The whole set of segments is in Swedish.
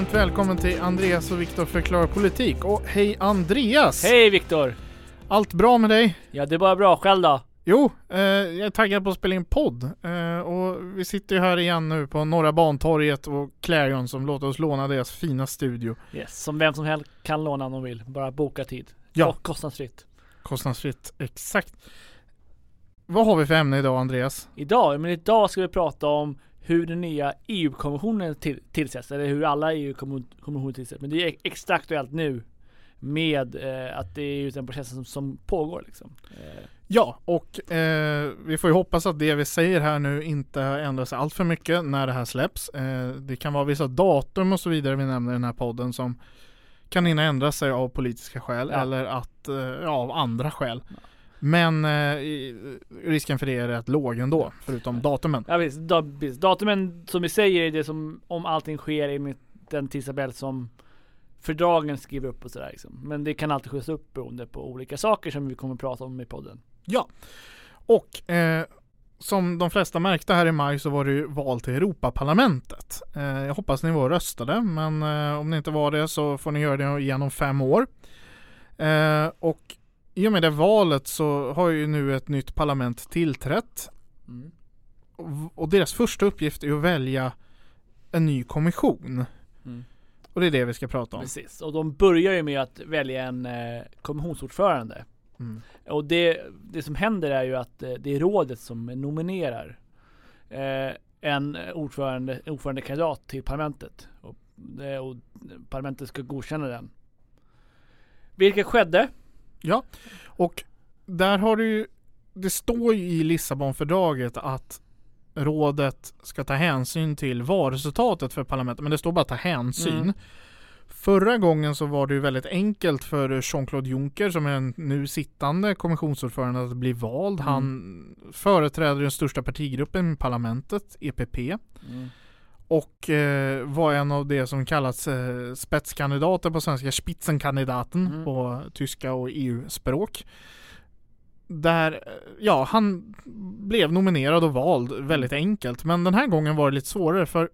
Varmt välkommen till Andreas och Viktor förklarar politik. Och hej Andreas! Hej Viktor! Allt bra med dig? Ja det är bara bra, själv då? Jo, eh, jag är taggad på att spela in podd. Eh, och vi sitter ju här igen nu på Norra Bantorget och Clarion som låter oss låna deras fina studio. Yes, som vem som helst kan låna om de vill. Bara boka tid. Ja. Och kostnadsfritt. Kostnadsfritt, exakt. Vad har vi för ämne idag Andreas? Idag, men idag ska vi prata om hur den nya EU-kommissionen till, tillsätts, eller hur alla EU-kommissioner tillsätts. Men det är extra aktuellt nu med eh, att det är den processen som, som pågår liksom. Eh, Ja, och eh, vi får ju hoppas att det vi säger här nu inte ändrar sig allt för mycket när det här släpps. Eh, det kan vara vissa datum och så vidare vi nämner i den här podden som kan hinna ändra sig av politiska skäl Ja. eller att, eh, ja, av andra skäl. Men eh, risken för det är rätt låg ändå, förutom datumen. ja visst, da, visst, datumen som vi säger är det som om allting sker enligt den tidtabell som fördragen skriver upp och sådär liksom. Men det kan alltid skjutas upp beroende på olika saker som vi kommer att prata om i podden. Ja, och eh, som de flesta märkte här i maj så var det ju val till Europaparlamentet. Eh, jag hoppas ni var och röstade, men eh, om ni inte var det så får ni göra det igen om fem år. Eh, och i och med det valet så har ju nu ett nytt parlament tillträtt Mm. och- och deras första uppgift är att välja en ny kommission. Mm. Och det är det vi ska prata om. Precis, och de börjar ju med att välja en eh, kommissionsordförande. Mm. Och det, det som händer är ju att eh, det är rådet som nominerar eh, en ordförande, ordförandekandidat till parlamentet. Och, det, och parlamentet ska godkänna den. Vilket skedde. Ja, och där har du ju, det står ju i Lissabonfördraget att rådet ska ta hänsyn till valresultatet för parlamentet, men det står bara ta hänsyn. Mm. Förra gången så var det ju väldigt enkelt för Jean-Claude Juncker som är en nu sittande kommissionsordförande att bli vald. Mm. Han företräder den största partigruppen i parlamentet, EPP. Och eh, var en av det som kallats eh, spetskandidater på svenska, Spitzenkandidaten Mm. på tyska och EU-språk. Där, eh, ja, han blev nominerad och vald väldigt enkelt. Men den här gången var det lite svårare för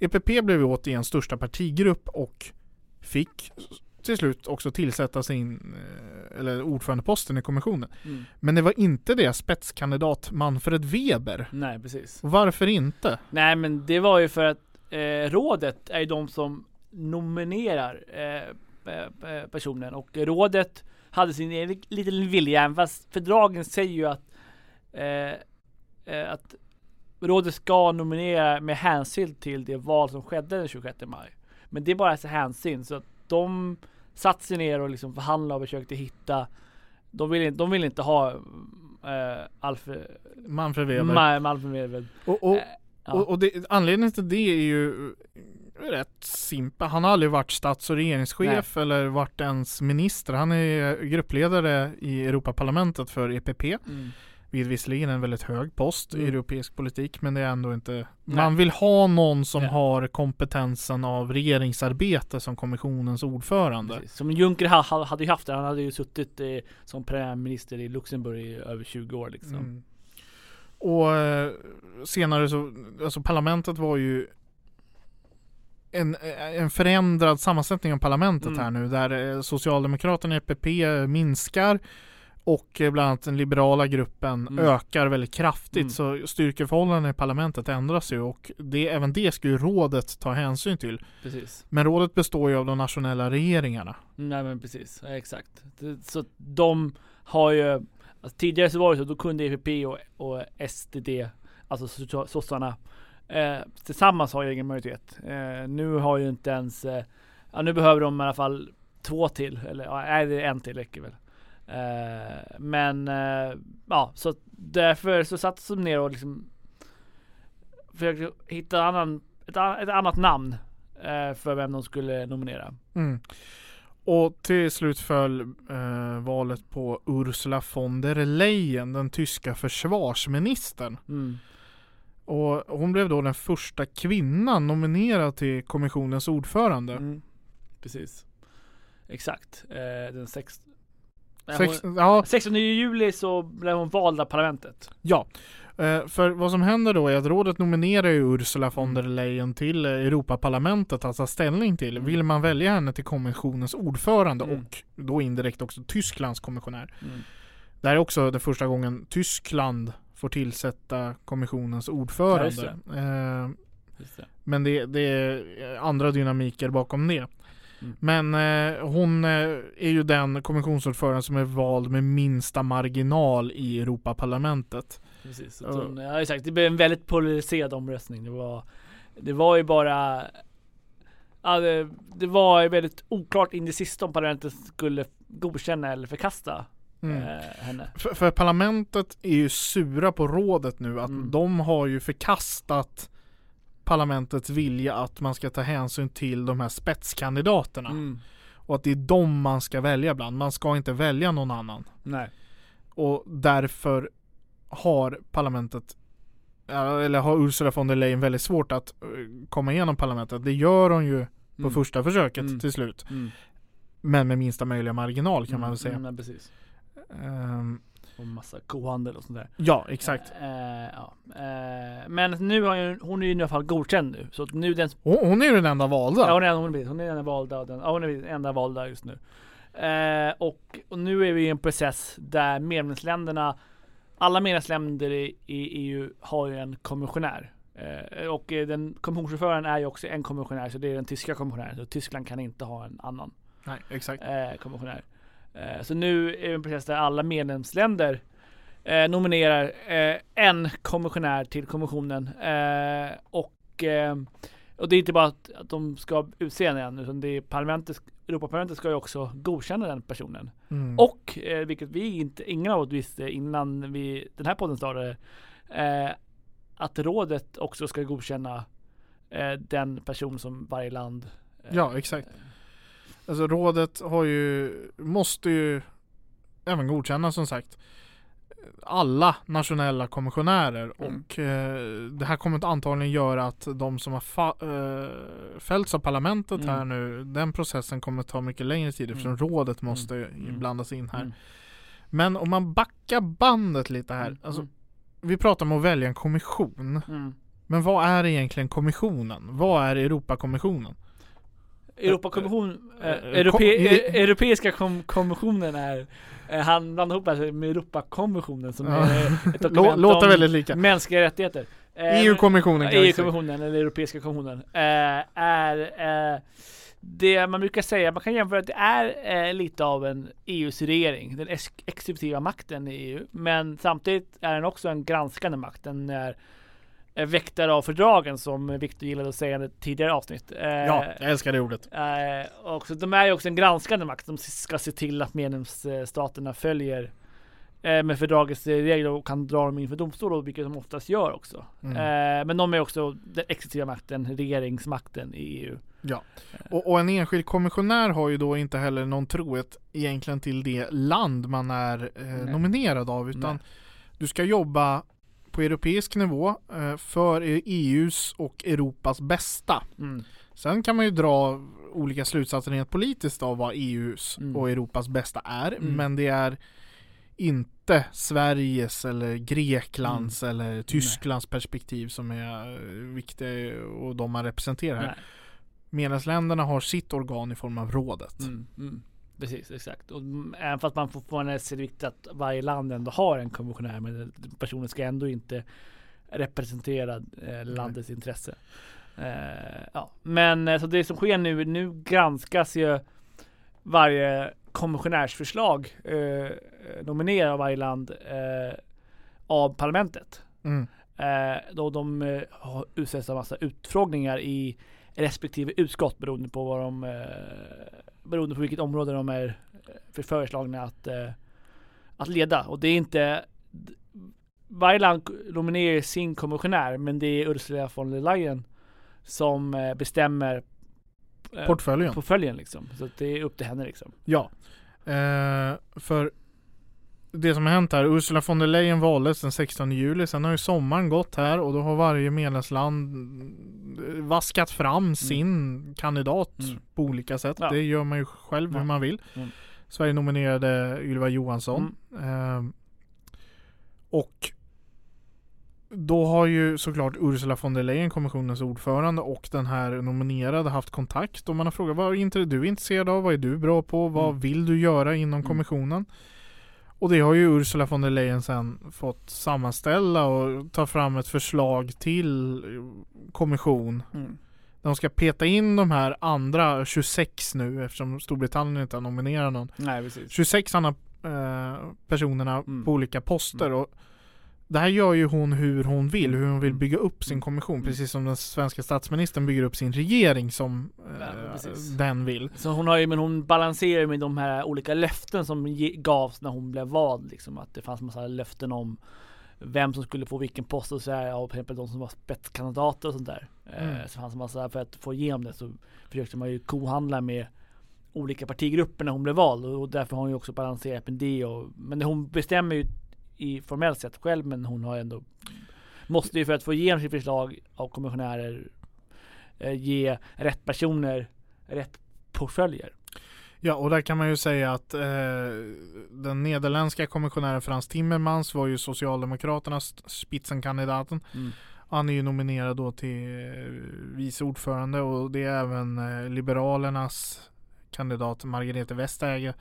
EPP blev återigen största partigrupp och fick till slut också tillsätta sin, eh, eller ordförandeposten i kommissionen. Mm. Men det var inte deras spetskandidat Manfred Weber. Nej, precis. Och varför inte? Nej, men det var ju för att eh, rådet är ju de som nominerar eh, eh, eh, personen och rådet hade sin egen liten vilja, fast fördragen säger ju att eh, att rådet ska nominera med hänsyn till det val som skedde den 26 maj. Men det är bara så hänsyn så att de satte sig ner och liksom förhandlade och försökte hitta de vill, inte- de vill inte ha eh, Alfred Manfred Weber. Ma- Malmö Weber. och, och, Eh, ja. och, och det, anledningen till det är ju rätt simpel. Han har aldrig varit stats och regeringschef eller varit ens minister. Han är gruppledare i Europaparlamentet för EPP. Mm. Vilket visserligen en väldigt hög post i Mm. europeisk politik men det är ändå inte Nej. Man vill ha någon som Ja. har kompetensen av regeringsarbete som kommissionens ordförande. Precis. Som Juncker ha- ha- hade ju haft det. Han hade ju suttit eh, som premiärminister i Luxemburg i över 20 år liksom. Mm. Och eh, senare så, alltså parlamentet var ju en, en förändrad sammansättning av parlamentet Mm. här nu där eh, Socialdemokraterna i EPP minskar och eh, bland annat den liberala gruppen Mm. ökar väldigt kraftigt Mm. så styrkeförhållandena i parlamentet ändras ju och det, även det ska ju rådet ta hänsyn till. Precis. Men rådet består ju av de nationella regeringarna. Nej men precis, exakt. Så de har ju, alltså, tidigare så var det så, då kunde EPP och, och SDD, alltså so- sossarna, eh, tillsammans ha egen majoritet. Eh, nu har ju inte ens, eh, ja nu behöver de i alla fall två till, eller nej, en till räcker väl. Eh, men eh, ja, så därför så satt de ner och liksom försökte hitta annan, ett, ett annat namn eh, för vem de skulle nominera. Mm. Och till slut föll eh, valet på Ursula von der Leyen, den tyska försvarsministern. Mm. Och hon blev då den första kvinnan nominerad till kommissionens ordförande. Mm. Precis. Exakt. Eh, den sex... Sex, hon, ja, 16 juli så blev hon vald av parlamentet. ja. Eh, för vad som händer då är att rådet nominerar ju Ursula von der Leyen till eh, Europaparlamentet att ta ställning till. Mm. Vill man välja henne till kommissionens ordförande Mm. och då indirekt också Tysklands kommissionär. Mm. Det här är också den första gången Tyskland får tillsätta kommissionens ordförande. just Eh, Just det. men det, det är andra dynamiker bakom det. Men eh, hon eh, är ju den kommissionsordförande som är vald med minsta marginal i Europaparlamentet. Precis. Hon, ja, exakt. Det blev en väldigt polariserad omröstning. Det var, det var ju bara ja, det, det var väldigt oklart in i sista om parlamentet skulle godkänna eller förkasta Mm. eh, henne. För, för parlamentet är ju sura på rådet nu att Mm. de har ju förkastat parlamentets vilja att man ska ta hänsyn till de här spetskandidaterna. Mm. Och att det är dem man ska välja bland. Man ska inte välja någon annan. Nej. Och därför har parlamentet ja, eller har Ursula von der Leyen väldigt svårt att eh, komma igenom parlamentet. Det gör hon ju på Mm. första försöket Mm. till slut. Mm. Men med minsta möjliga marginal kan man Mm, väl säga. Mm, Och massa kohandel och sånt där. ja, exakt. Eh, ja. eh, men nu har ju, hon är ju i alla fall godkänd nu. Så att nu den Hon, hon är ju den enda valda. Ja hon är, hon är, hon är den enda valda, den, ja, hon är den enda valda just nu. Eh, och, och nu är vi i en process där medlemsländerna, alla medlemsländer i, i EU har ju en kommissionär. Eh, och eh, den kommissionsordföranden är ju också en kommissionär, så det är den tyska kommissionären. Så Tyskland kan inte ha en annan Nej, exakt. eh, kommissionär. Eh, så nu är vi i en process där alla medlemsländer eh, nominerar eh, en kommissionär till kommissionen. Eh, och, eh, och det är inte bara att, att de ska utse en utan det är parlamentet, Europaparlamentet ska ju också godkänna den personen. Mm. Och, eh, vilket vi inte, ingen av oss visste innan vi, den här podden startade, att rådet också ska godkänna den person som varje land Ja, exakt. Alltså rådet har ju, måste ju även godkänna som sagt alla nationella kommissionärer Mm. och eh, det här kommer antagligen göra att de som har eh, fällts av parlamentet Mm. här nu, den processen kommer ta mycket längre tid eftersom rådet måste Mm. blandas in här. Mm. Men om man backar bandet lite här, Mm. alltså vi pratar om att välja en kommission. Mm. Men vad är egentligen kommissionen? Vad är Europakommissionen? Europakommission, Eh, eh, eh, Europe, eh, Europeiska kom, kommissionen är, eh, han blandar ihop det med Europakonventionen som är ett dokument låter om väldigt lika. mänskliga rättigheter. EU-kommissionen säga. EU-kommissionen eller Europeiska kommissionen är det man brukar säga, man kan jämföra att det är eh, lite av en EUs regering, den ex- exekutiva makten i EU. Men samtidigt är den också en granskande makt. Den är väktare av fördragen som Victor gillade att säga i tidigare avsnitt. Eh, Ja, jag älskar det ordet. Eh, och så de är ju också en granskande makt som ska se till att medlemsstaterna följer eh, med fördragets regler och kan dra dem inför domstol, vilket de oftast gör också. Mm. Eh, men de är också den exekutiva makten, regeringsmakten i EU. Ja. Och, och en enskild kommissionär har ju då inte heller någon trohet egentligen till det land man är eh, nominerad av utan Nej. du ska jobba på europeisk nivå eh, för EUs och Europas bästa. Mm. Sen kan man ju dra olika slutsatser rent politiskt av vad EUs Mm. och Europas bästa är. Mm. Men det är inte Sveriges eller Greklands Mm. eller Tysklands perspektiv som är eh, viktiga och de man representerar. Nej. Medlemsländerna har sitt organ i form av rådet. Mm. Mm. Precis, exakt. Och mm, även fast man fortfarande ser det viktigt att varje land ändå har en kommissionär, men personen ska ändå inte representera eh, landets intresse. Eh, ja. Men eh, så det som sker nu, nu granskas ju varje kommissionärsförslag eh, nominerad av varje land eh, av parlamentet. Mm. Eh, då de eh, utsätts av massa utfrågningar i respektive utskott beroende på vad de eh, beroende på vilket område de är eh, för föreslagna att eh, att leda och det är inte varje land nominerar sin kommissionär men det är Ursula von der Leyen som eh, bestämmer Portföljen. portföljen liksom. Så det är upp till henne liksom. Ja. Eh, för det som har hänt här, Ursula von der Leyen valdes den 16 juli, sen har ju sommaren gått här och då har varje medlemsland eh, vaskat fram sin kandidat Mm. på olika sätt. Ja. Det gör man ju själv Ja. hur man vill. Mm. Sverige nominerade Ylva Johansson. Eh, och då har ju såklart Ursula von der Leyen, kommissionens ordförande och den här nominerade haft kontakt och man har frågat vad är inte du intresserad av? Vad är du bra på? Vad Mm. vill du göra inom Mm. kommissionen? Och det har ju Ursula von der Leyen sen fått sammanställa och ta fram ett förslag till kommission. Mm. De ska peta in de här andra 26 nu eftersom Storbritannien inte har nominerat någon. Nej precis. 26 andra eh, personerna Mm. på olika poster. Och det här gör ju hon hur hon vill, hur hon vill Mm. bygga upp sin Mm. kommission. Mm. Precis som den svenska statsministern bygger upp sin regering som Ja, eh, den vill. Så hon har ju, men hon balanserar med de här olika löften som gavs när hon blev vald liksom. Att det fanns massa löften om vem som skulle få vilken post och så här, och till exempel de som var spetskandidater och sånt där. Mm. Eh, så fanns massa, för att få igenom det så försökte man ju kohandla med olika partigrupper när hon blev vald och, och därför har hon ju också balanserat med det och, men hon bestämmer ju i formellt sett själv men hon har ändå måste ju för att få igenom sitt förslag av kommissionärer eh, ge rätt personer rätt portföljer. Ja, och där kan man ju säga att eh, den nederländska kommissionären Frans Timmermans var ju Socialdemokraternas spitsenkandidaten. Mm. Han är ju nominerad då till eh, vice ordförande och det är även eh, Liberalernas kandidat Margrethe Vestager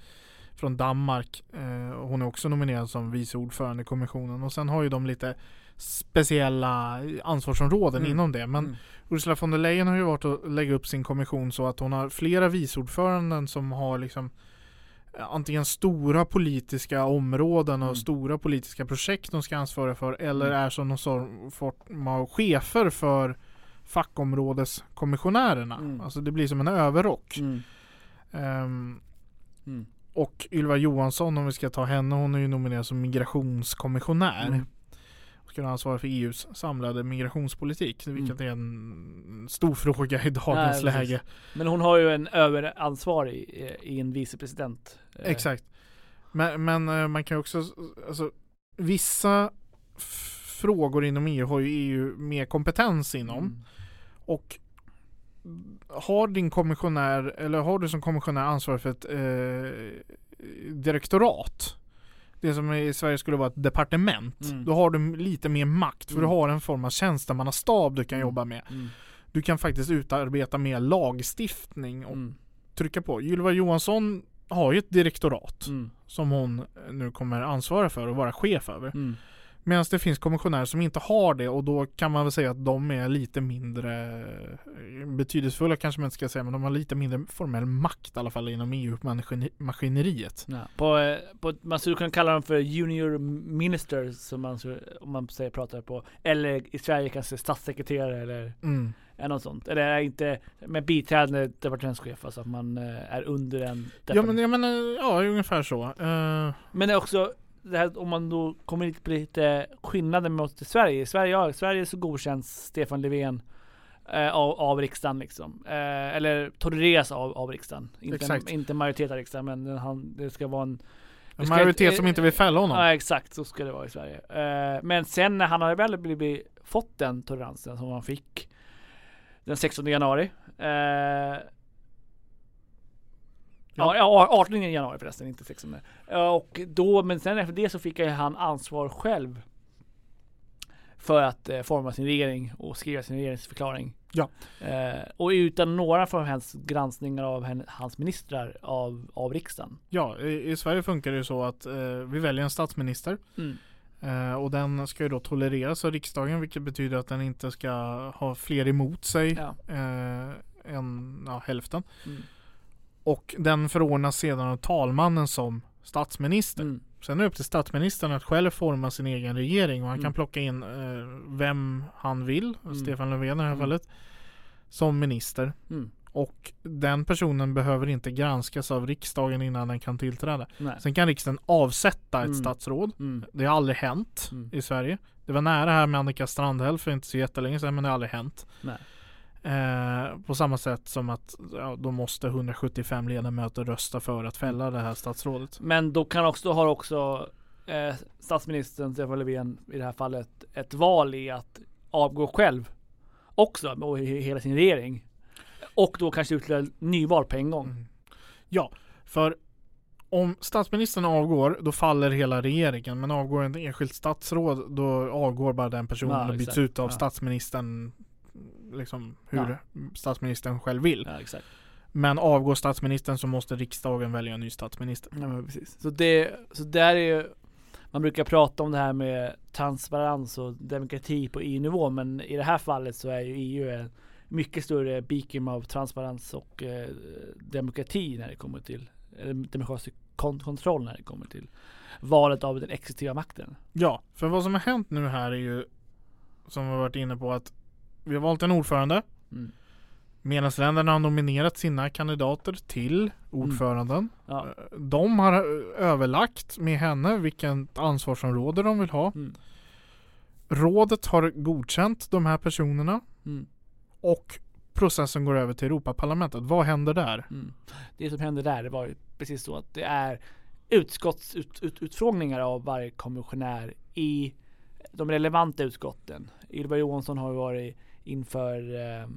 från Danmark. Eh, hon är också nominerad som vice ordförande i kommissionen och sen har ju de lite speciella ansvarsområden Mm. inom det. Men Mm. Ursula von der Leyen har ju varit att lägga upp sin kommission så att hon har flera viceordföranden som har liksom eh, antingen stora politiska områden och Mm. stora politiska projekt de ska ansvara för eller Mm. är som någon form av chefer för fackområdeskommissionärerna. Mm. Alltså det blir som en överrock. Mm. Mm. och Ylva Johansson, om vi ska ta henne, hon är ju nominerad som migrationskommissionär. Mm. Och ska ansvara för EUs samlade migrationspolitik. Vilket Mm. är en stor fråga i dagens Nej, läge. Men hon har ju en överansvarig i, i en vicepresident. Eh, Exakt. Men, men eh, man kan ju också, alltså vissa frågor inom EU har ju EU mer kompetens inom. Mm. Och har din kommissionär, eller har du som kommissionär ansvar för ett eh, direktorat det som i Sverige skulle vara ett departement. Mm. Då har du lite mer makt för Mm. du har en form av tjänstemannastab du kan Mm. jobba med. Mm. Du kan faktiskt utarbeta mer lagstiftning och Mm. trycka på. Ylva Johansson har ju ett direktorat Mm. som hon nu kommer ansvara för och vara chef över. Medan det finns kommissionärer som inte har det och då kan man väl säga att de är lite mindre eh, betydelsefulla kanske man inte ska säga men de har lite mindre formell makt i alla fall inom EU-maskineriet. Ja. På, eh, på, man skulle kunna kalla dem för junior ministers som man, om man säger pratar på. Eller i Sverige kanske statssekreterare eller Mm. eller något sånt. Eller är inte med biträdande departementschef, alltså att man eh, är under en Ja men jag menar, ja ungefär så. Eh, Men det är också här om man då kommer in på lite skillnaden mot Sverige. I Sverige, ja, Sverige så godkänns Stefan Löfven eh, av, av riksdagen liksom. Eh, eller tolereras av, av riksdagen. Inte, Exakt. inte majoritet av riksdagen men han, det ska vara en en majoritet som eh, inte vill fälla honom. Ja exakt, så ska det vara i Sverige. Eh, men sen när han har väl blivit, fått den toleransen som han fick den 16 januari. Eh, ja. Ja, 18 januari förresten, inte 16. Ja, och då, men sen efter det så fick han ansvar själv för att eh, forma sin regering och skriva sin regeringsförklaring. Ja. Eh, och utan några från hans granskningar av hen- hans ministrar av, av riksdagen. Ja, i, i Sverige funkar det ju så att eh, vi väljer en statsminister Mm. eh, och den ska ju då tolereras av riksdagen vilket betyder att den inte ska ha fler emot sig Ja. eh, än ja, hälften. Mm. Och den förordnas sedan av talmannen som statsminister. Mm. Sen är det upp till statsministern att själv forma sin egen regering och han Mm. kan plocka in eh, vem han vill, Mm. Stefan Löfven i det här Mm. fallet, som minister. Mm. Och den personen behöver inte granskas av riksdagen innan den kan tillträda. Nej. Sen kan riksdagen avsätta ett Mm. statsråd. Det har aldrig hänt i Sverige. Det var nära här med Annika Strandhäll för inte så jättelänge sedan men det har aldrig hänt. Nej. Eh, på samma sätt som att ja, då måste 175 ledamöter rösta för att fälla det här statsrådet. Men då kan också, har också eh, statsministern Stefan Löfven i det här fallet ett val i att avgå själv också och i hela sin regering. Och då kanske utlysa nyval på en gång. Mm. Ja, för om statsministern avgår då faller hela regeringen men avgår en enskilt statsråd då avgår bara den personen Ja, och byts exakt. ut av Ja. statsministern liksom hur Ja. statsministern själv vill. Ja, exakt. Men avgår statsministern så måste riksdagen välja en ny statsminister. Ja, men precis. Så det, så där är ju, man brukar prata om det här med transparens och demokrati på EU-nivå, men i det här fallet så är ju EU en mycket större beacon av transparens och eh, demokrati när det kommer till, eller demokratisk kon- kontroll när det kommer till valet av den exekutiva makten. Ja, för vad som har hänt nu här är ju som vi har varit inne på att vi har valt en ordförande. Mm. Medlemsländerna har nominerat sina kandidater till ordföranden. Ja. De har eh, överlagt med henne vilket ansvarsområde de vill ha. Mm. Rådet har godkänt de här personerna Mm. och processen går över till Europaparlamentet. Vad händer där? Mm. Det som hände där var ju precis så att det är utskottsutfrågningar ut, utfrågningar av varje kommissionär i de relevanta utskotten. Ylva Johansson har ju varit inför eh,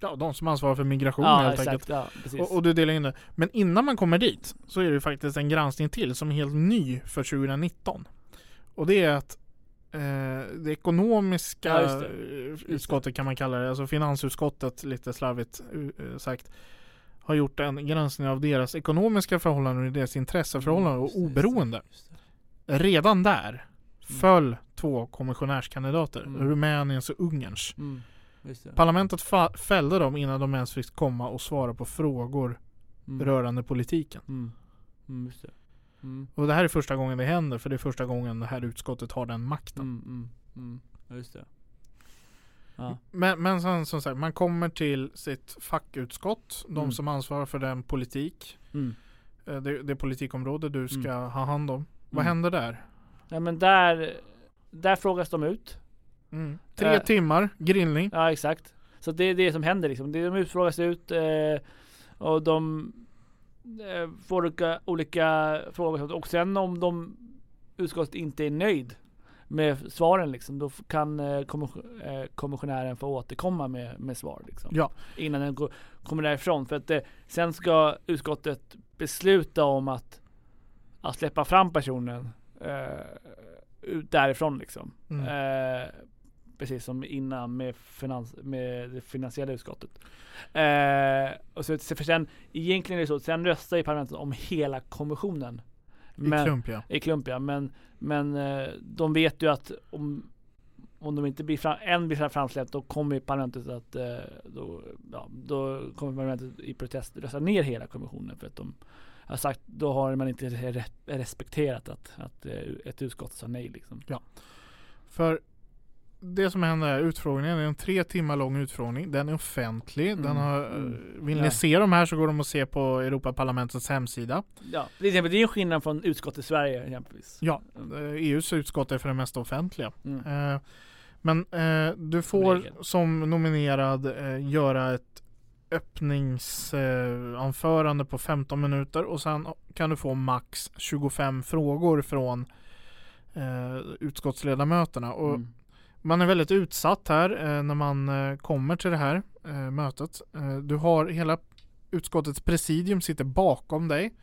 Ja, de som ansvarar för migration Ja helt exakt, enkelt. ja. Och, och du delar in det. Men innan man kommer dit så är det faktiskt en granskning till som är helt ny för 2019. Och det är att eh, det ekonomiska Ja, just det. utskottet kan man kalla det, alltså finansutskottet lite slarvigt eh, sagt har gjort en granskning av deras ekonomiska förhållanden och deras intresseförhållanden och just det, oberoende. Redan där föll två kommissionärskandidater, Mm. Rumäniens och Ungerns. Mm. Parlamentet fällde dem innan de ens fick komma och svara på frågor Mm. rörande politiken. Mm. Mm, det. Mm. Och det här är första gången det händer för det är första gången det här utskottet har den makten. Mm, mm, mm. Ja. Men, men sen som sagt, man kommer till sitt fackutskott, de Mm. som ansvarar för den politik, Mm. eh, det, det politikområde du ska ha hand om. Vad Mm. händer där? Ja men där, där frågas de ut. Tre Eh. timmar, grillning. Ja exakt. Så det är det som händer liksom. De utfrågas ut eh, och de eh, får olika, olika frågor. Och sen om de utskottet inte är nöjd med svaren liksom, då kan eh, eh, kommissionären få återkomma med, med svar liksom. Ja. Innan den går, kommer därifrån. För att eh, sen ska utskottet besluta om att, att släppa fram personen eh, därifrån liksom. Mm. Eh, precis som innan med, finans, med det finansiella utskottet. Eh, och så, för sen, egentligen är det så, sen röstar i parlamentet om hela kommissionen. I klump ja. I klump ja, men, men eh, de vet ju att om, om de inte blir fram, en blir framsläppt då kommer ju parlamentet att eh, då, ja, då kommer parlamentet i protest rösta ner hela kommissionen för att de har sagt, då har man inte re- respekterat att, att eh, ett utskott sa nej liksom. För det som händer är utfrågningen, det är en tre timmar lång utfrågning. Den är offentlig. Den Mm, har, mm. Vill ni Ja. se de här så går de att se på Europaparlamentets hemsida. Ja, till exempel, det är en skillnad från utskott i Sverige exempelvis. Ja, Mm. eh, EUs utskott är för det mesta offentliga. Mm. Eh, Men eh, du får som nominerad eh, göra ett öppningsanförande på 15 minuter och sen kan du få max 25 frågor från eh, utskottsledamöterna. Och Mm. man är väldigt utsatt här eh, när man eh, kommer till det här mötet. Du har hela utskottets presidium sitter bakom dig.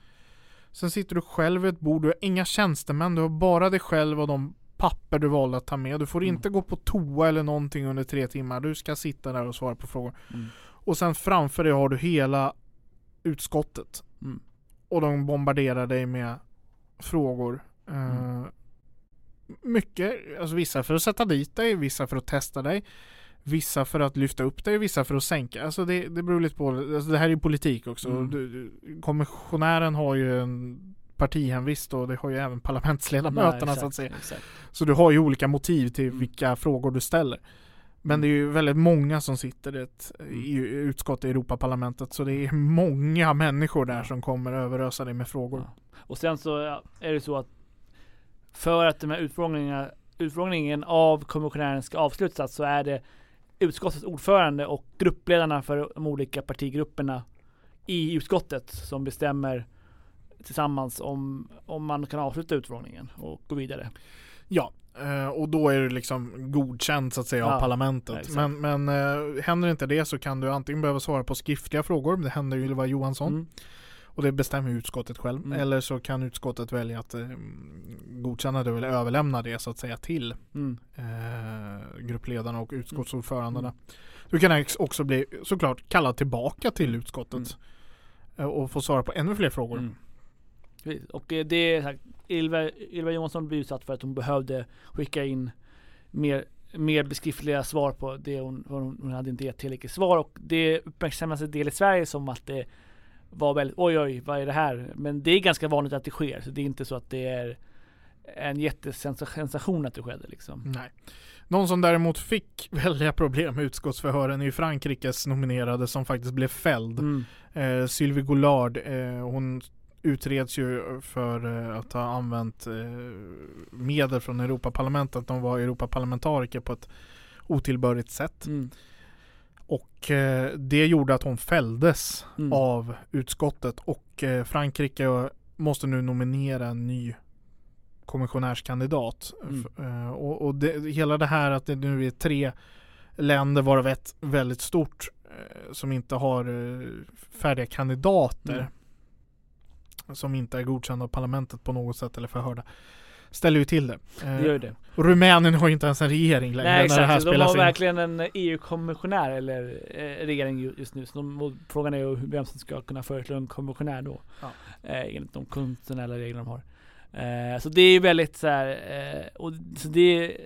Sen sitter du själv vid ett bord, du har inga tjänstemän, du har bara dig själv och de papper du valde att ta med. Du får Mm. inte gå på toa eller någonting under tre timmar. Du ska sitta där och svara på frågor. Mm. Och sen framför dig har du hela utskottet. Mm. Och de bombarderar dig med frågor. Eh, Mm. mycket, alltså vissa för att sätta dit dig, vissa för att testa dig. Vissa för att lyfta upp dig, vissa för att sänka. Alltså det, det beror lite på. Alltså det här är ju politik också. Mm. Du, du, kommissionären har ju en partihemvist och det har ju även parlamentsledamöterna Nej, så att säga. exakt. Så du har ju olika motiv till Mm. vilka frågor du ställer. Men det är ju väldigt många som sitter i ett i utskott i Europaparlamentet så det är många människor där som kommer överösa dig med frågor. Ja. Och sen så är det så att för att de här utfrågningarna, utfrågningen av kommissionären ska avslutas så är det utskottets ordförande och gruppledarna för de olika partigrupperna i utskottet som bestämmer tillsammans om, om man kan avsluta utfrågningen och gå vidare. Ja, eh, och då är det liksom godkänt så att säga Ja, av parlamentet. exakt. men men eh, händer inte det så kan du antingen behöva svara på skriftliga frågor, det händer ju Ylva Johansson. Mm. Och det bestämmer utskottet själv. Mm. Eller så kan utskottet välja att eh, godkänna det eller överlämna det så att säga till Mm. eh, gruppledarna och utskottsordförandena. Du kan också bli såklart kallad tillbaka till utskottet eh, och få svara på ännu fler frågor. Mm. Och eh, det Ylva, Ylva Johansson blev utsatt för att hon behövde skicka in mer, mer beskrifliga svar på det hon, hon, hon hade inte gett tillräckligt svar och det uppmärksammas en del i Sverige som att det var väldigt oj oj vad är det här? Men det är ganska vanligt att det sker så det är inte så att det är en jättesensation att det skedde liksom. Nej. Någon som däremot fick väldiga problem med utskottsförhören är ju Frankrikes nominerade som faktiskt blev fälld. Mm. Eh, Sylvie Goulard, eh, hon utreds ju för eh, att ha använt eh, medel från Europaparlamentet. De var Europaparlamentariker på ett otillbörligt sätt. Mm. Och eh, det gjorde att hon fälldes Mm. av utskottet och Frankrike måste nu nominera en ny kommissionärskandidat. Mm. Och och det, hela det här att det nu är tre länder varav ett väldigt stort som inte har färdiga kandidater Mm. Som inte är godkända av parlamentet på något sätt eller förhörda ställer ju till det. Eh, Det gör ju det. och Rumänien har ju inte ens en regering längre Nej när det här exakt, de spelas har in. verkligen en EU-kommissionär eller eh, regering ju- just nu. Så de, frågan är ju vem som ska kunna föreslå en kommissionär då. Ja. Eh, enligt de konstitutionella regler de har. Eh, så det är ju väldigt så här, eh, och så det är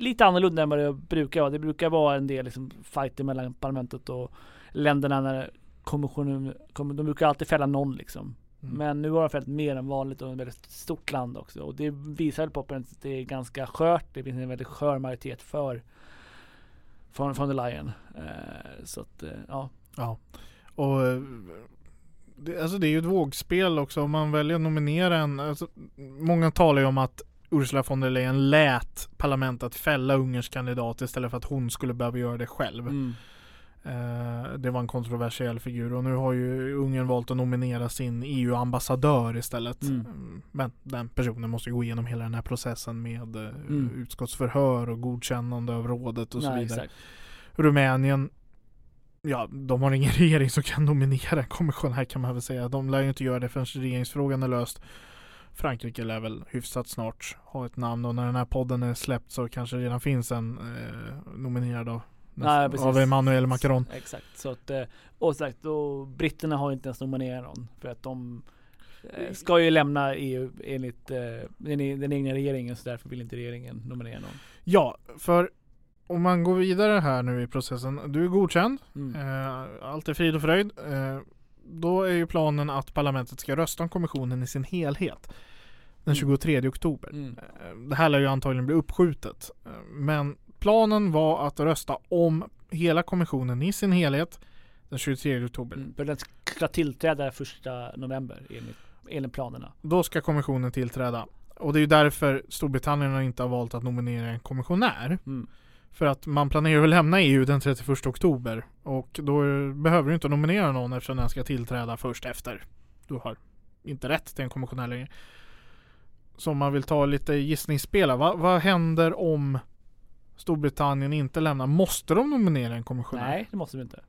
lite annorlunda än vad det brukar vara. Det brukar vara en del liksom fighter mellan parlamentet och länderna när kommissionen, kom, de brukar alltid fälla någon liksom. Mm. Men nu har de fällt mer än vanligt och ett väldigt stort land också. Och det visar på att det är ganska skört. Det finns en väldigt skör majoritet för från, från the Lion. Eh, så att, eh, ja. Ja. Och eh, det, alltså det är ju ett vågspel också om man väljer att nominera en. Alltså, många talar ju om att Ursula von der Leyen lät parlamentet fälla Ungerns kandidat istället för att hon skulle behöva göra det själv. Mm. Eh, det var en kontroversiell figur och nu har ju Ungern valt att nominera sin EU-ambassadör istället. Mm. Men den personen måste gå igenom hela den här processen med eh, Mm. utskottsförhör och godkännande av rådet och så Nej, vidare. exakt. Rumänien Ja, de har ingen regering som kan nominera en kommissionär kan man väl säga. De lär ju inte göra det förrän regeringsfrågan är löst. Frankrike lär väl hyfsat snart ha ett namn och när den här podden är släppt så kanske det redan finns en eh, nominerad av, Nej, precis. av Emmanuel Macron. Exakt. Så att, eh, och sagt, och britterna har inte ens nominerat någon. För att de eh, ska ju lämna EU enligt eh, den, den egna regeringen. Så därför vill inte regeringen nominera någon. Ja, för om man går vidare här nu i processen. Du är godkänd. Mm. Allt är frid och fröjd. Då är ju planen att parlamentet ska rösta om kommissionen i sin helhet. Den Mm. 23 oktober. Mm. Det här lär ju antagligen bli uppskjutet. Men planen var att rösta om hela kommissionen i sin helhet den 23 oktober. Mm. Den ska tillträda första november enligt, enligt planerna. Då ska kommissionen tillträda. Och det är ju därför Storbritannien inte har valt att nominera en kommissionär. Mm. För att man planerar att lämna EU den 31 oktober. Och då behöver du inte nominera någon eftersom den ska tillträda först efter. Du har inte rätt till en kommissionär längre. Så om man vill ta lite gissningsspel. Vad, vad händer om Storbritannien inte lämnar? Måste de nominera en kommissionär? Nej, det måste de inte.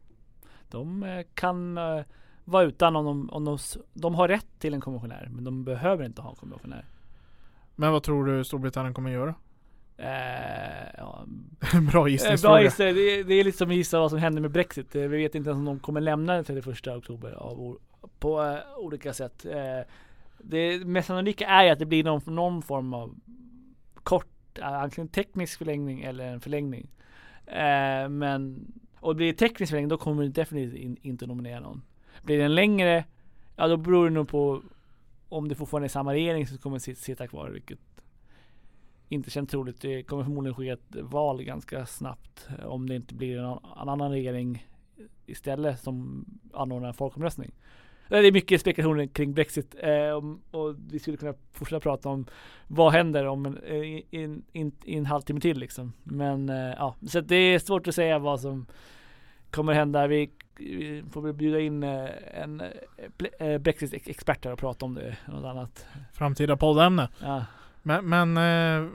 De eh, kan eh, vara utan om de, om de, de har rätt till en kommissionär. Men de behöver inte ha en kommissionär. Men vad tror du Storbritannien kommer göra? Eh, ja, Bra Eh, gissningsfråga. Bra gissning. Det, är- det är lite som att gissa vad som händer med Brexit. Eh, Vi vet inte ens om de kommer lämna den 31 oktober av, på eh, olika sätt. Eh, det mest sannolika är att det blir någon, någon form av kort, eh, Eh, antingen teknisk förlängning eller en förlängning. Eh, men, och blir det teknisk förlängning då kommer du definitivt in, inte nominera någon. Blir det en längre, ja då beror det nog på om det fortfarande är samma regering som kommer sitta kvar, vilket inte känns troligt. Det kommer förmodligen ske ett val ganska snabbt eh, om det inte blir någon en annan regering istället som anordnar en folkomröstning. Det är mycket spekulationer kring Brexit eh, och vi skulle kunna fortsätta prata om vad händer om en, in, in, in halvtimme till liksom. Men eh, ja, så det är svårt att säga vad som kommer hända. Vi, vi får väl bjuda in eh, en eh, Brexit-expert här och prata om det, något annat. Framtida poddämne. Ja. Men, men eh,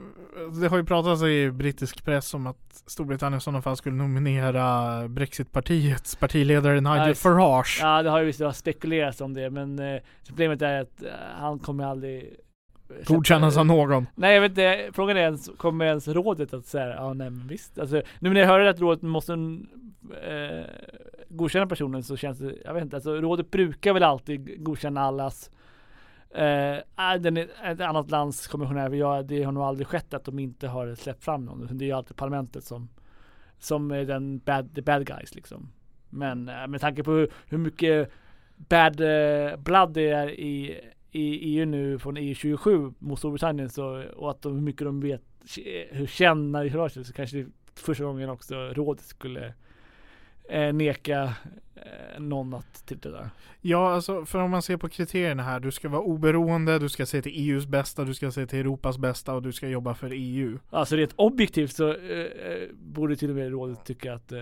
det har ju pratats i brittisk press om att Storbritannien i sådana fall skulle nominera Brexitpartiets partiledare Nigel Ja, Farage. Ja, det har ju visst spekulerats om det, men eh, problemet är att eh, han kommer aldrig Godkännas av någon. Nej jag vet inte, frågan är ens, kommer ens rådet att säga ja nej men visst. Alltså, nu när jag hör att rådet måste eh, godkänna personen så känns det, jag vet inte, alltså rådet brukar väl alltid godkänna allas eh, äh, den är ett annat lands kommissionär, jag, det har nog aldrig skett att de inte har släppt fram någon. Det är ju alltid parlamentet som, som är den bad, the bad guys liksom. Men eh, med tanke på hur, hur mycket bad eh, blood det är i i EU nu från EU27 mot Storbritannien så, och att de, hur mycket de vet hur känner i rör sig så kanske det första gången också rådet skulle eh, neka eh, någon att tillträda. Ja, alltså för om man ser på kriterierna här. Du ska vara oberoende, du ska se till EUs bästa, du ska se till Europas bästa och du ska jobba för EU. Alltså rent objektivt så eh, eh, borde till och med rådet tycka att, eh,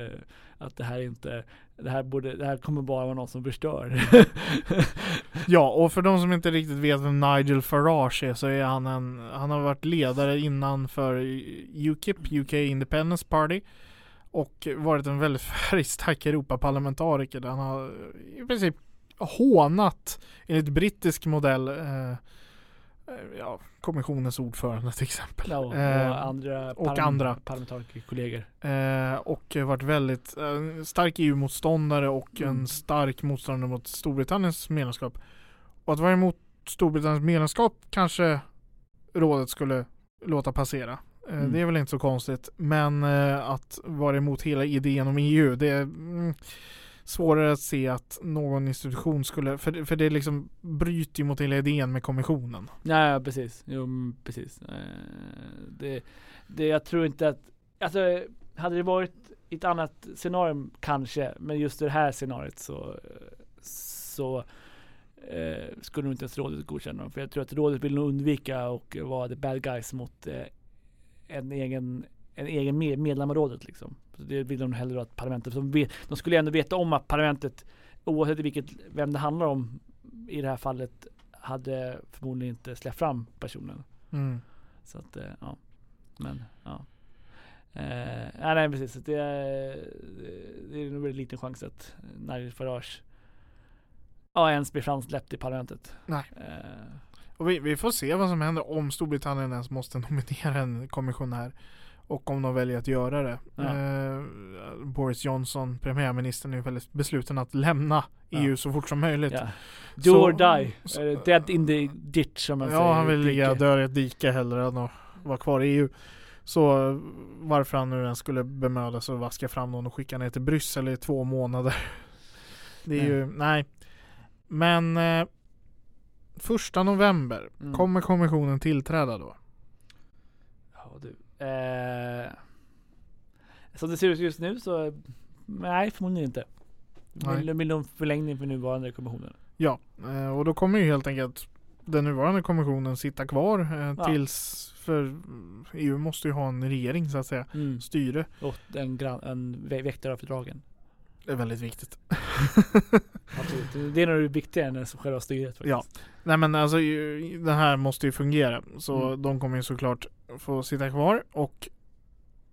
att det här inte det här, borde, det här kommer bara vara någon som förstör. Ja, och för de som inte riktigt vet vem Nigel Farage är så är han en, han har varit ledare innan för UKIP, UK Independence Party och varit en väldigt färgstark Europaparlamentariker där han har i princip hånat enligt brittisk modell eh, ja, kommissionens ordförande till exempel. ja, och Eh, andra, och andra. parlamentarikerkollegor. Eh, och varit väldigt eh, stark EU-motståndare och Mm. en stark motståndare mot Storbritanniens medlemskap. Och att vara emot Storbritanniens medlemskap kanske rådet skulle låta passera. Eh, Mm. Det är väl inte så konstigt. Men eh, att vara emot hela idén om EU, det är mm, svårare att se att någon institution skulle, för, för det liksom bryter ju mot hela idén med kommissionen. Ja, ja precis. Jo, mm, precis. Eh, det, det, jag tror inte att, alltså hade det varit ett annat scenario kanske, men just det här scenariot så, så eh, skulle nog inte ens rådet godkänna dem. För jag tror att rådet vill undvika och vara the bad guys mot eh, en egen en egen med- medlem av rådet liksom. Så det vill de hellre att parlamentet, de, de skulle ändå veta om att parlamentet, oavsett vilket, vem det handlar om i det här fallet, hade förmodligen inte släppt fram personen. Mm. Så att, eh, ja. Men, ja. Eh, ja, nej precis. Så det, är, det är nog väldigt liten chans att Nigel Farage ja, ens blir framsläppt i parlamentet. Nej. Eh, Och vi, vi får se vad som händer om Storbritannien ens måste nominera en kommissionär. Och om de väljer att göra det. Ja. Eh, Boris Johnson, premiärministern, är väldigt besluten att lämna Ja. EU så fort som möjligt. ja. Do Så- or die. så- dead in the ditch som man säger. Ja, han vill ligga död i ett dike hellre än att vara kvar i EU. Så varför han nu ens skulle bemöda sig att vaska fram någon och skicka ner till Bryssel i två månader. Det är Nej. ju, nej. Men eh, första november, Mm. kommer kommissionen tillträda då? Ja, du. Eh, som det ser ut just nu så nej, förmodligen inte. Nej. Vill, vill de förlängning för nuvarande kommissionen? Ja, eh, och då kommer ju helt enkelt den nuvarande kommissionen sitta kvar eh, Ja. tills, för EU måste ju ha en regering så att säga, Mm. styre. Och en, gran, en vä- väktare av fördragen. Det är väldigt viktigt. Absolut. Det är nog viktigare än själva styret faktiskt. Ja. Nej men alltså den här måste ju fungera. Så Mm. de kommer ju såklart få sitta kvar och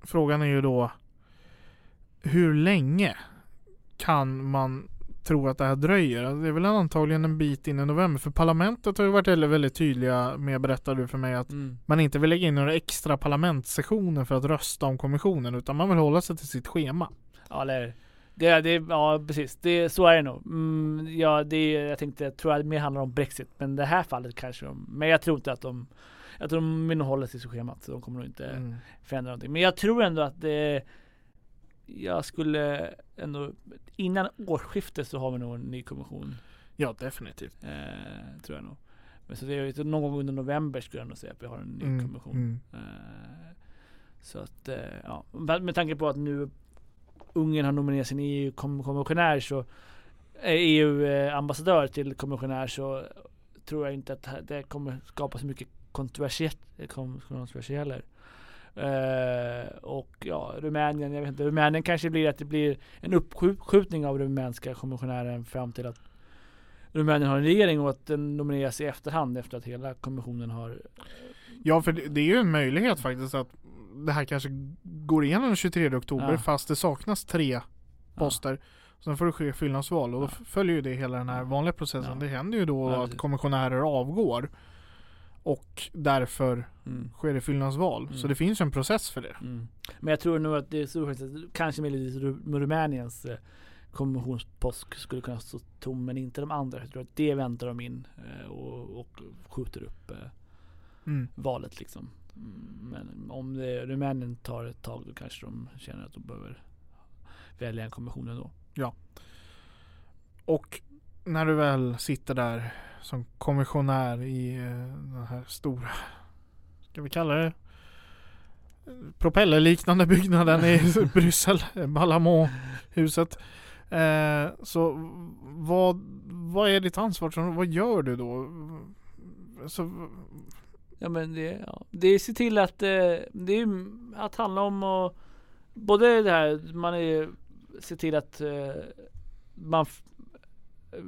frågan är ju då hur länge kan man tro att det här dröjer? Alltså, Det är väl antagligen en bit in i november för parlamentet har ju varit väldigt, väldigt tydliga med, berättade du för mig, att Mm. man inte vill lägga in några extra parlamentssessioner för att rösta om kommissionen utan man vill hålla sig till sitt schema. Ja, eller det, det, ja precis. Det, så är det nog. Mm, ja, det, jag tänkte, jag tror att det mer handlar om Brexit. Men det här fallet kanske de, men jag tror inte att de, jag tror de vill hålla sig till schemat. Så de kommer nog inte Mm. förändra någonting. Men jag tror ändå att det, jag skulle ändå, innan årsskiftet så har vi nog en ny kommission. Ja definitivt. Eh, tror jag nog. Men så det är någon gång under november skulle jag nog säga att vi har en ny Mm, kommission. mm. Eh, Så att, eh, ja. Med tanke på att nu Ungern har nominerat sin EU-kommissionär så EU-ambassadör till kommissionär så tror jag inte att det kommer skapa så mycket kontroversiellt, kontroversieller. Eh, och ja, Rumänien, jag vet inte. Rumänien kanske blir att det blir en uppskjutning av rumänska kommissionären fram till att Rumänien har en regering och att den nomineras i efterhand efter att hela kommissionen har Ja, för det, det är ju en möjlighet faktiskt att det här kanske går igenom den 23 oktober Ja. fast det saknas tre poster. Sen får det ske fyllnadsval och då Ja. följer ju det hela den här vanliga processen. Ja. Det händer ju då Ja, att kommissionärer avgår och därför Mm. sker det fyllnadsval. Så Mm. det finns en process för det. Mm. Men jag tror nog att det är att kanske Ru- Rumäniens eh, kommissionspost skulle kunna stå tom men inte de andra. Jag tror att det väntar de in eh, och, och skjuter upp eh, Mm. valet liksom. Men om det, Rumänien tar ett tag då kanske de känner att de behöver välja en kommission ändå. Och när du väl sitter där som kommissionär i eh, den här stora, ska vi kalla det propellerliknande byggnaden i Bryssel, Ballamont-huset. Eh, så vad, vad är ditt ansvar? Vad gör du då? Så, Ja men det, ja. det är se till att eh, det är att handla om och både det här man är se till att eh, man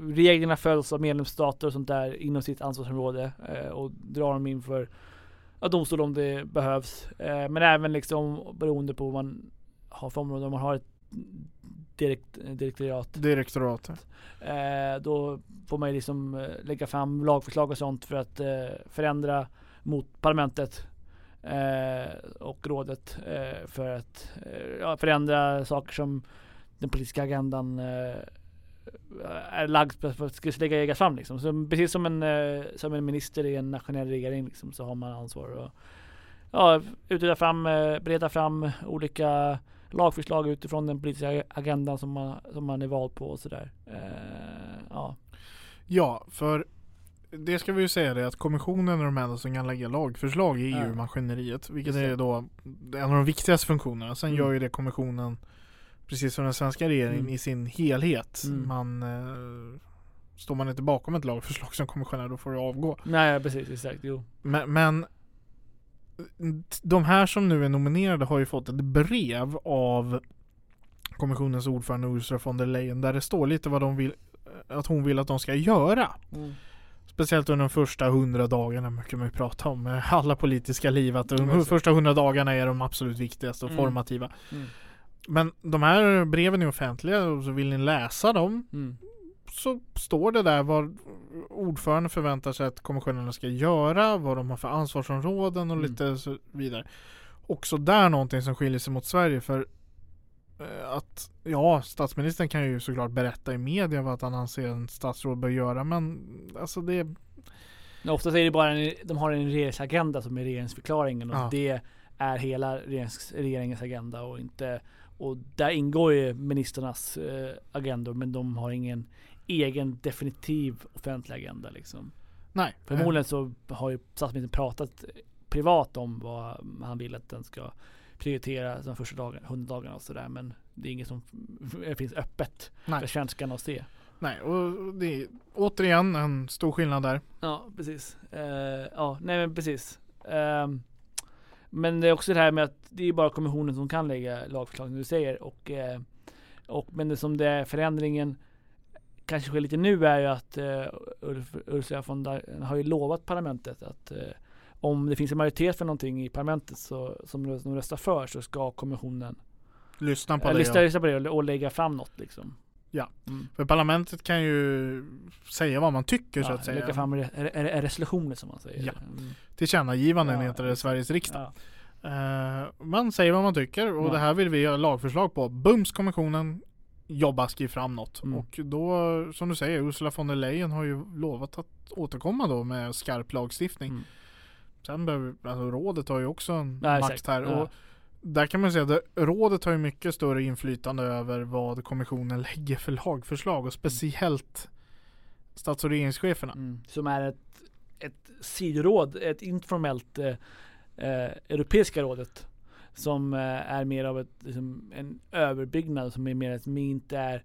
reglerna följs av medlemsstater och sånt där inom sitt ansvarsområde eh, och dra dem inför domstol om det behövs. Eh, men även liksom beroende på vad man har för område. Om man har ett direkt, direktoriat direktoratet. Eh, då får man ju liksom lägga fram lagförslag och sånt för att förändra mot parlamentet eh, och rådet eh, för att eh, förändra saker som den politiska agendan eh, är lagd för att ska lägga läggas fram liksom. Så precis som en, eh, som en minister i en nationell regering liksom, så har man ansvar att ja, utreda fram, eh, bereda fram olika lagförslag utifrån den politiska agendan som man, som man är vald på och sådär. Eh, ja. Ja, för det ska vi ju säga det att kommissionen är de enda som kan lägga lagförslag i. EU-maskineriet. Vilket är då en av de viktigaste funktionerna. Sen Mm. gör ju det kommissionen precis som den svenska regeringen Mm. i sin helhet. Mm. Man eh, Står man inte bakom ett lagförslag som kommissionär då får du avgå. Nej precis, exakt. Jo. Men, men de här som nu är nominerade har ju fått ett brev av kommissionens ordförande Ursula von der Leyen där det står lite vad de vill att hon vill att de ska göra. Mm. Speciellt under de första hundra dagarna mycket man ju prata om med alla politiska liv att de Mm, första hundra dagarna är de absolut viktigaste och Mm. formativa. Mm. Men de här breven är offentliga och så vill ni läsa dem Mm. så står det där vad ordföranden förväntar sig att kommissionerna ska göra, vad de har för ansvarsområden och Mm. lite så vidare. Också där någonting som skiljer sig mot Sverige för eh, att ja, statsministern kan ju såklart berätta i media vad han anser en statsråd bör göra men alltså det Men Oftast är det bara en, de har en regeringsagenda som är regeringsförklaringen och Ja. det är hela regerings, regeringens agenda och inte och där ingår ju ministrarnas eh, agendor men de har ingen egen definitiv offentlig agenda liksom. nej. Förmodligen så har ju statsministern pratat privat om vad han vill att den ska prioritera de första dagarna, 100 dagarna och sådär men det är inget som finns öppet Nej. för svenskarna att se. Eh, nej, och det är återigen en stor skillnad där. Ja, precis. Eh, ja, nej men precis. Ehm, men det är också det här med att det är bara kommissionen som kan lägga lagförslag som du säger och, eh, och men det som det är förändringen kanske sker lite nu är ju att uh, Ursula von der har ju lovat parlamentet att eh, om det finns en majoritet för någonting i parlamentet så, som de röstar för så ska kommissionen Lyssna på äh, det. lyssna, ja. lyssna på det och, och lägga fram något liksom. Ja. Mm. För parlamentet kan ju säga vad man tycker så Ja, att säga. lägga fram re, re, re, resolutioner som man säger. Ja. Mm. Tillkännagivanden Ja, heter det i Sveriges riksdag. Ja. Eh, man säger vad man tycker och det här vill vi göra lagförslag på. Bums kommissionen jobba, skriv fram något. Mm. Och då, som du säger, Ursula von der Leyen har ju lovat att återkomma då med skarp lagstiftning. Mm. Sen behöver, alltså rådet har ju också en Ja, makt exakt. här. Ja. Och där kan man säga att rådet har ju mycket större inflytande över vad kommissionen lägger för lagförslag och speciellt stats och regeringscheferna. Mm. Som är ett ett sidoråd, ett informellt eh, eh, Europeiska rådet som eh, är mer av ett, liksom, en överbyggnad som är mer som inte är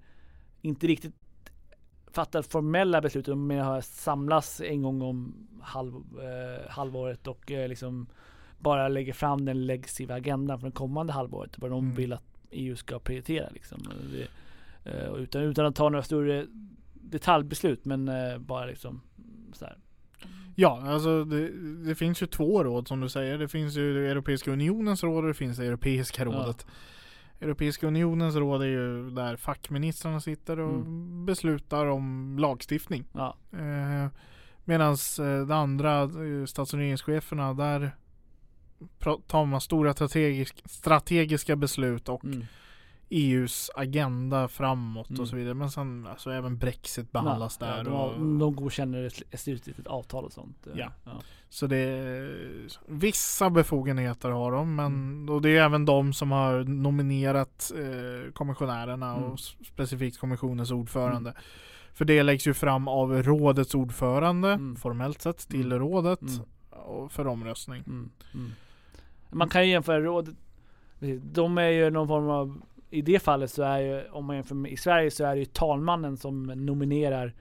inte riktigt fattar formella beslut utan mer har samlas en gång om halv, eh, halvåret och eh, liksom bara lägger fram den legislativa agendan för det kommande halvåret. Vad de Mm. vill att EU ska prioritera liksom. Det, eh, utan, utan att ta några större detaljbeslut men eh, bara liksom så här. Ja, alltså det, det finns ju två råd som du säger. Det finns ju det Europeiska Unionens råd och det finns det Europeiska Ja. Europeiska Unionens råd är ju där fackministrarna sitter och Mm. beslutar om lagstiftning. Ja, Eh, Medan eh, det andra, eh, stats och regeringscheferna, där tar man stora strategisk, strategiska beslut och mm. EUs agenda framåt Mm. och så vidare. Men sen alltså även Brexit behandlas ja, där. de, och, de godkänner ett, slutligt avtal och sånt. eh, Ja. ja. Så det är, vissa befogenheter har de men Mm. och det är även de som har nominerat eh, kommissionärerna Mm. och specifikt kommissionens ordförande. För det läggs ju fram av rådets ordförande Mm. formellt sett till Mm. rådet Mm. för omröstning. Mm, mm. Man kan ju jämföra rådet. De är ju någon form av i det fallet så är ju, om man jämför med i Sverige så är det ju talmannen som nominerar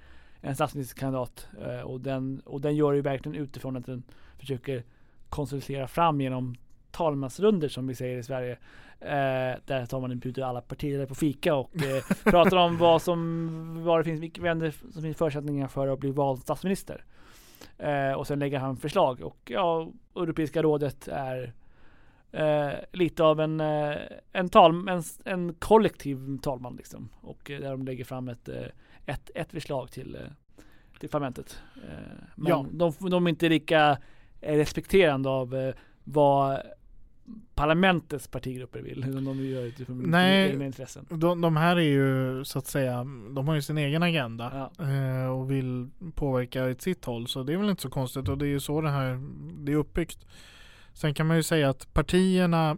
en statsministerkandidat eh, och, den, och den gör ju verkligen utifrån att den försöker konsultera fram genom talmansrunder som vi säger i Sverige. Eh, där tar man inbjuder alla partier på fika och eh, pratar om vad som vad det finns, vilka länder som finns förutsättningar för att bli vald statsminister. Eh, och sen lägger han förslag och ja, Europeiska rådet är eh, lite av en, eh, en, tal, en, en kollektiv talman liksom. Och där de lägger fram ett, ett, ett förslag till, eh, till parlamentet. Eh, men Ja. de, de är inte lika eh, respekterande av vad parlamentets partigrupper vill. De gör det utifrån Nej. egna intressen. De, de här är ju så att säga, de har ju sin egen agenda Ja. eh, och vill påverka åt sitt håll. Så det är väl inte så konstigt och det är ju så det här det är uppbyggt. Sen kan man ju säga att partierna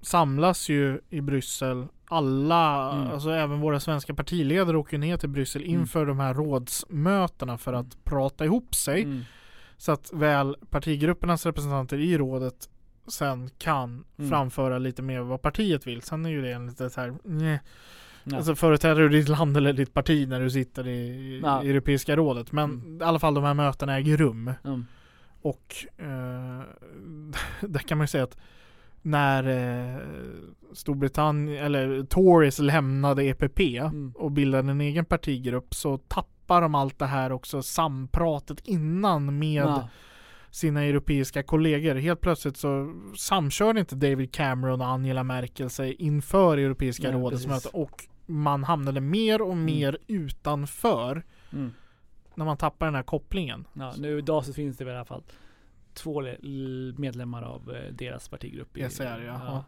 samlas ju i Bryssel. Alla, Mm. alltså även våra svenska partiledare åker ner till Bryssel Mm. inför de här rådsmötena för att prata ihop sig. Mm. Så att väl partigruppernas representanter i rådet sen kan Mm. framföra lite mer vad partiet vill. Sen är ju det en lite så här, nej. Ja. Alltså företräder du ditt land eller ditt parti när du sitter i, Ja. i Europeiska rådet. Men Mm. i alla fall de här mötena äger rum. Mm. Och eh, där kan man ju säga att när eh, Storbritannien, eller Tories lämnade EPP Mm. och bildade en egen partigrupp så tappar de allt det här också sampratet innan med Ja. sina europeiska kollegor. Helt plötsligt så samkörde inte David Cameron och Angela Merkel sig inför Europeiska Nej, rådets möte och man hamnade mer och mer utanför Mm. när man tappar den här kopplingen. Ja, nu idag så finns det i alla fall två medlemmar av eh, deras partigrupp. i- SR, ja.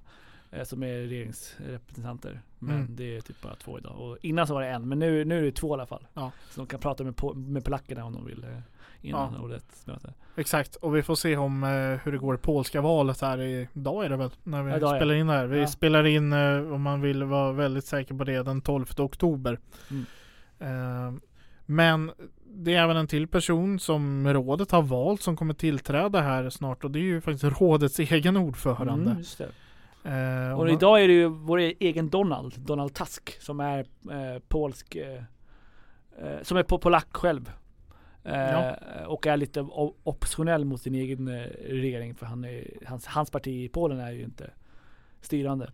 eh, Som är regeringsrepresentanter. Men Mm. det är typ bara två idag. Och innan så var det en, men nu, nu är det två i alla fall. Ja. Så de kan prata med, med polackerna om de vill. eh, Innan Ja. årets möte. Exakt, och vi får se om eh, hur det går i polska valet här idag är det väl? När vi Ja, idag, ja. spelar in det här. Vi Ja. spelar in, eh, om man vill vara väldigt säker på det, den 12 oktober. Mm. Eh, men det är även en till person som rådet har valt som kommer tillträda här snart och det är ju faktiskt rådets egen ordförande. Mm. Eh, Och man- idag är det ju vår egen Donald, Donald Tusk, som är eh, polsk, eh, eh, som är po- polack själv. Eh, Ja. Och är lite oppositionell mot sin egen eh, regering för han är, hans, hans parti i Polen är ju inte styrande.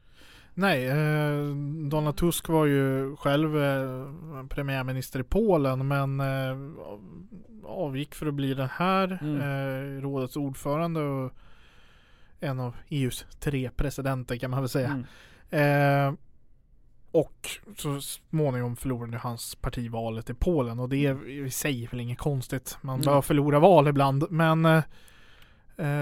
Nej, eh, Donald Tusk var ju själv eh, premiärminister i Polen men eh, avgick för att bli den här Mm. eh, rådets ordförande och en av EUs tre presidenter kan man väl säga. Mm. Eh, och så småningom förlorade hans parti valet i Polen och det är i sig väl inget konstigt. Man Mm. bör förlora val ibland men eh,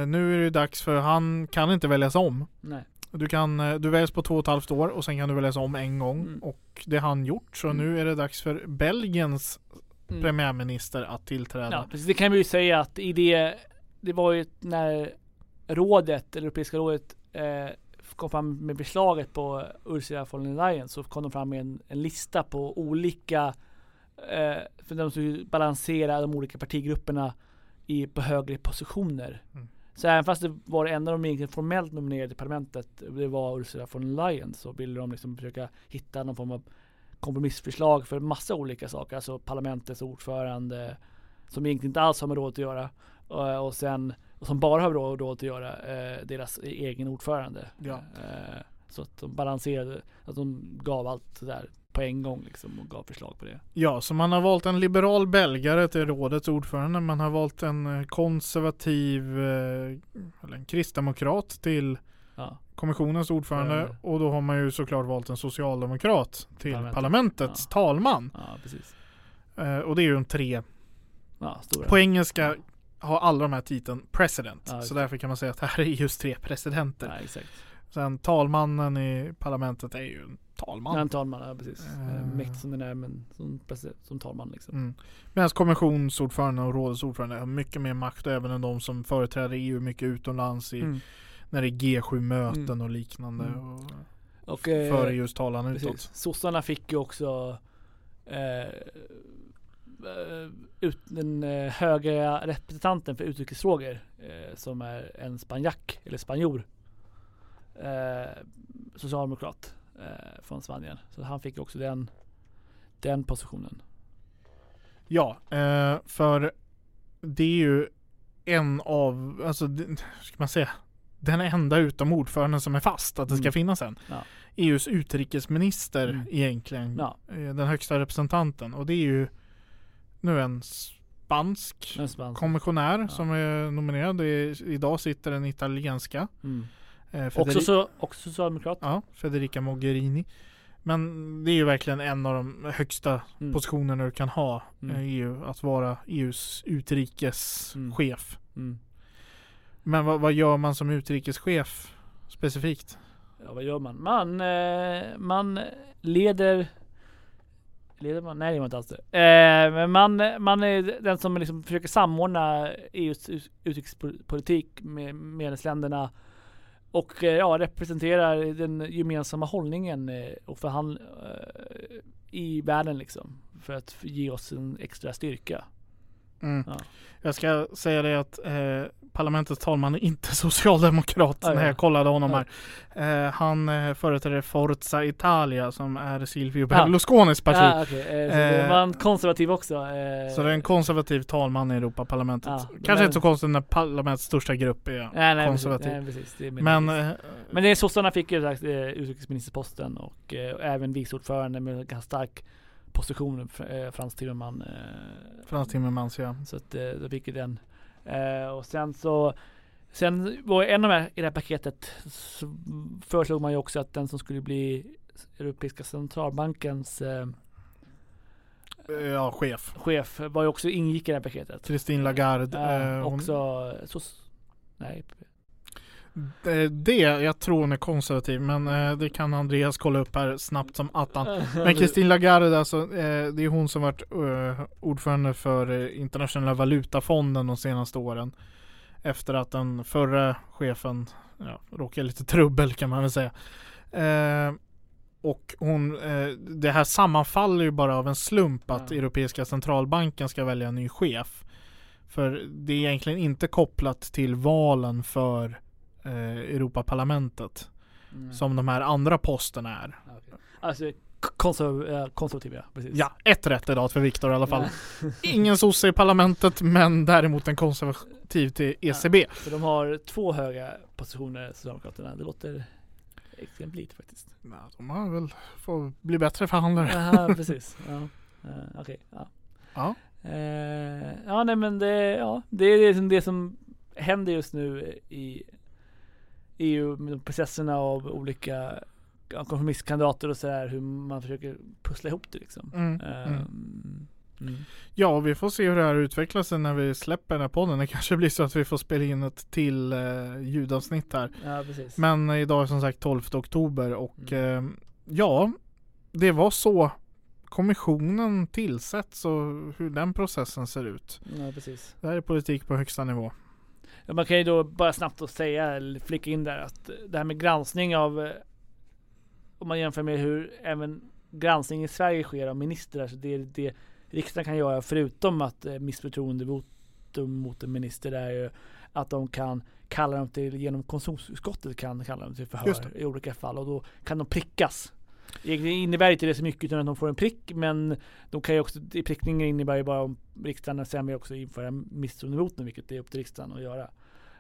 nu är det dags för han kan inte väljas om. Nej. Du, kan, eh, du väljs på två och ett halvt år och sen kan du väljas om en gång Mm. och det har han gjort så Mm. nu är det dags för Belgiens Mm. premiärminister att tillträda. Ja, precis. Det kan vi ju säga att i det, det var ju när rådet, eller Europeiska rådet, eh, kom fram med förslaget på Ursula von der Leyen så kom de fram med en, en lista på olika, eh, för de skulle balansera de olika partigrupperna i, på högre positioner. Mm. Så även fast det var en av de egentligen formellt nominerade i parlamentet, det var Ursula von Leyen, så ville de liksom försöka hitta någon form av kompromissförslag för massa olika saker. Alltså parlamentets ordförande, som egentligen inte alls har med rådet att göra. Och, och sen, och som bara har med rådet att göra, eh, deras egen ordförande. Ja. Eh, så att de balanserade, att de gav allt det där på en gång liksom och gav förslag på det. Ja, så man har valt en liberal belgare till rådets ordförande. Man har valt en eh, konservativ, eh, eller en kristdemokrat till Ja, kommissionens ordförande. Ordförande. Och då har man ju såklart valt en socialdemokrat till Parlamentet. parlamentets Ja. talman. ja precis. Eh, och det är ju en tre. Ja. På engelska har alla de här titeln president. Ja, så därför kan man säga att det här är just tre presidenter. Ja, exakt. Sen talmannen i parlamentet är ju talman. Ja, en talman, ja precis. Eh. Uh. Mäktig som den är men som, som talman liksom. Mm. Medan kommissionsordförande och rådets ordförande har mycket mer makt även än de som företräder EU mycket utomlands i, Mm. när det är G7-möten Mm. och liknande. Mm. Och Och eh, för EUs talan precis. utåt. Sossarna fick ju också eh, eh, ut, den eh, höga representanten för utrikesfrågor eh, som är en spanjack eller spanjor. Eh, socialdemokrat eh, från Spanien. Så han fick också den, den positionen. Ja, eh, för det är ju en av, alltså det- ska man säga, den enda utom ordföranden som är fast att det ska Mm. finnas en. Ja. EUs utrikesminister Mm. egentligen. Ja, eh, Den högsta representanten. Och det är ju nu en spansk en spansk. kommissionär Ja. som är nominerad. Är, idag sitter den italienska. Mm. Eh, Också, Federi- så, också socialdemokrat. Ja, Federica Mogherini. Men det är ju verkligen en av de högsta Mm. positionerna du kan ha Mm. i EU. Att vara EUs utrikeschef. Mm. Men vad, vad gör man som utrikeschef specifikt? Ja, vad gör man? Man, eh, man leder Leder man? Nej det gör man inte alls det. Eh, men man, man är den som liksom försöker samordna EUs ut- utrikespolitik med medlemsländerna och eh, ja, representerar den gemensamma hållningen eh, och förhandl eh, i världen liksom. För att ge oss en extra styrka. Mm. Ja. Jag ska säga det att eh, parlamentets talman är inte socialdemokrat ja. när jag kollade honom Ja. här. Eh, han eh, företräder Forza Italia som är Silvio Ja. Berlusconis parti. Ah, okej. eh, Eh, var en konservativ också. Eh, Så det är en konservativ talman i Europaparlamentet. Ja, Kanske men- inte så konstigt när parlamentets största grupp är nej, nej, konservativ. Precis, nej, precis, det är Men, eh, Men det är sossarna fick ju utrikesministerposten och även vice ordförande med ganska stark position, eh, Frans Timmerman. Eh, Frans Timmermans ja. så att eh, då fick ju den. Och sen så Sen var en av de här i det här paketet så föreslog man ju också att den som skulle bli Europeiska centralbankens eh, Ja, chef. chef var ju också ingick i det här paketet. Christine Lagarde. Eh, hon- också sos, Nej, Eh, Det, jag tror hon är konservativ men eh, det kan Andreas kolla upp här snabbt som attan. Men Christine Lagarde alltså, eh, det är hon som varit eh, ordförande för internationella valutafonden de senaste åren. Efter att den förra chefen ja, råkade lite trubbel kan man väl säga. Och hon, eh, det här sammanfaller ju bara av en slump att Ja. Europeiska centralbanken ska välja en ny chef. För det är egentligen inte kopplat till valen för eh, Europaparlamentet Mm. som de här andra posterna är. Okej. Alltså konserv, eh, konservativ ja, precis. Ja, ett rätt idag för Viktor i alla fall. Ja. Ingen sosse i parlamentet men däremot en konservativ till E ECB. Så de har två höga positioner, Socialdemokraterna. Det låter extremt lite faktiskt. Ja, de har väl fått bli bättre förhandlare. Jaha, precis. Ja. Uh, Okej, ja. Ja. Eh, ja, nej men det, ja, det är det som, det som händer just nu i EU med de processerna av olika kompromisskandidater och sådär. Hur man försöker pussla ihop det liksom. Mm, Eh, mm. Ja, vi får se hur det här utvecklar sig när vi släpper den här podden. Det kanske blir så att vi får spela in ett till eh, ljudavsnitt här. Ja, precis. Men idag är som sagt 12 oktober och Mm. eh, ja, det var så kommissionen tillsätts och hur den processen ser ut. Ja, precis. Det här är politik på högsta nivå. Man kan ju då bara snabbt då säga, eller flika in där, att det här med granskning av eh, om man jämför med hur även granskning i Sverige sker av ministrar, så det är det riksdagen kan göra förutom att eh, missförtroendevotum mot en minister är ju att de kan kalla dem till, genom konstitutionsutskottet kan kalla dem till förhör i olika fall och då kan de prickas. Egentligen innebär inte det så mycket utan att de får en prick men de kan ju också, i prickningen innebär ju bara om riksdagen sen vill också införa misstroendevotum vilket är upp till riksdagen att göra.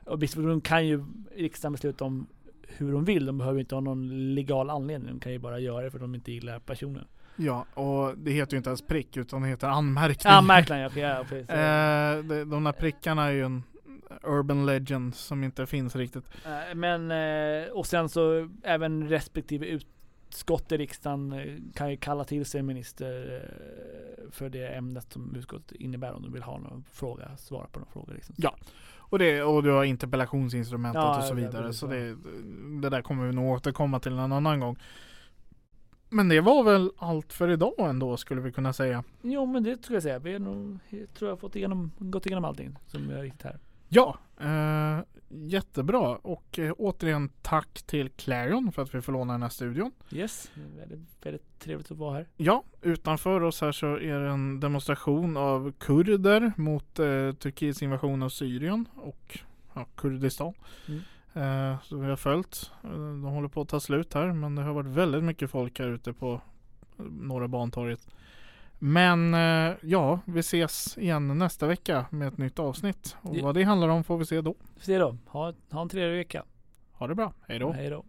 Och misstroendevotum kan ju riksdagen besluta om hur de vill. De behöver inte ha någon legal anledning. De kan ju bara göra det för att de inte gillar personen. Ja, och det heter ju inte ens prick utan det heter anmärkning. Anmärkning, ja, ja precis. eh, de, de där prickarna är ju en urban legend som inte finns riktigt. Eh, Men, eh, och sen så även respektive utskott i riksdagen eh, kan ju kalla till sig en minister eh, för det ämnet som utskottet innebär om de vill ha någon fråga, svara på någon fråga. Liksom. Ja. Och, det, och du har interpellationsinstrumentet Ja, och så vidare. precis, så det, det där kommer vi nog återkomma till en annan gång. Men det var väl allt för idag ändå skulle vi kunna säga. Jo men det tror jag säga. Vi har nog, jag tror jag har fått igenom, gått igenom allting som är riktigt här. Ja, eh, jättebra. Och eh, återigen tack till Clarion för att vi får låna den här studion. Yes, väldigt, väldigt trevligt att vara här. Ja, utanför oss här så är det en demonstration av kurder mot eh, Turkiets invasion av Syrien och ja, Kurdistan. Mm. Eh, så vi har följt. Eh, De håller på att ta slut här men det har varit väldigt mycket folk här ute på eh, Norra Bantorget. Men eh, ja, vi ses igen nästa vecka med ett nytt avsnitt. Och vad det handlar om får vi se då. Vi får se då. Ha, ha en trevlig vecka. Ha det bra, hej då! Hej då.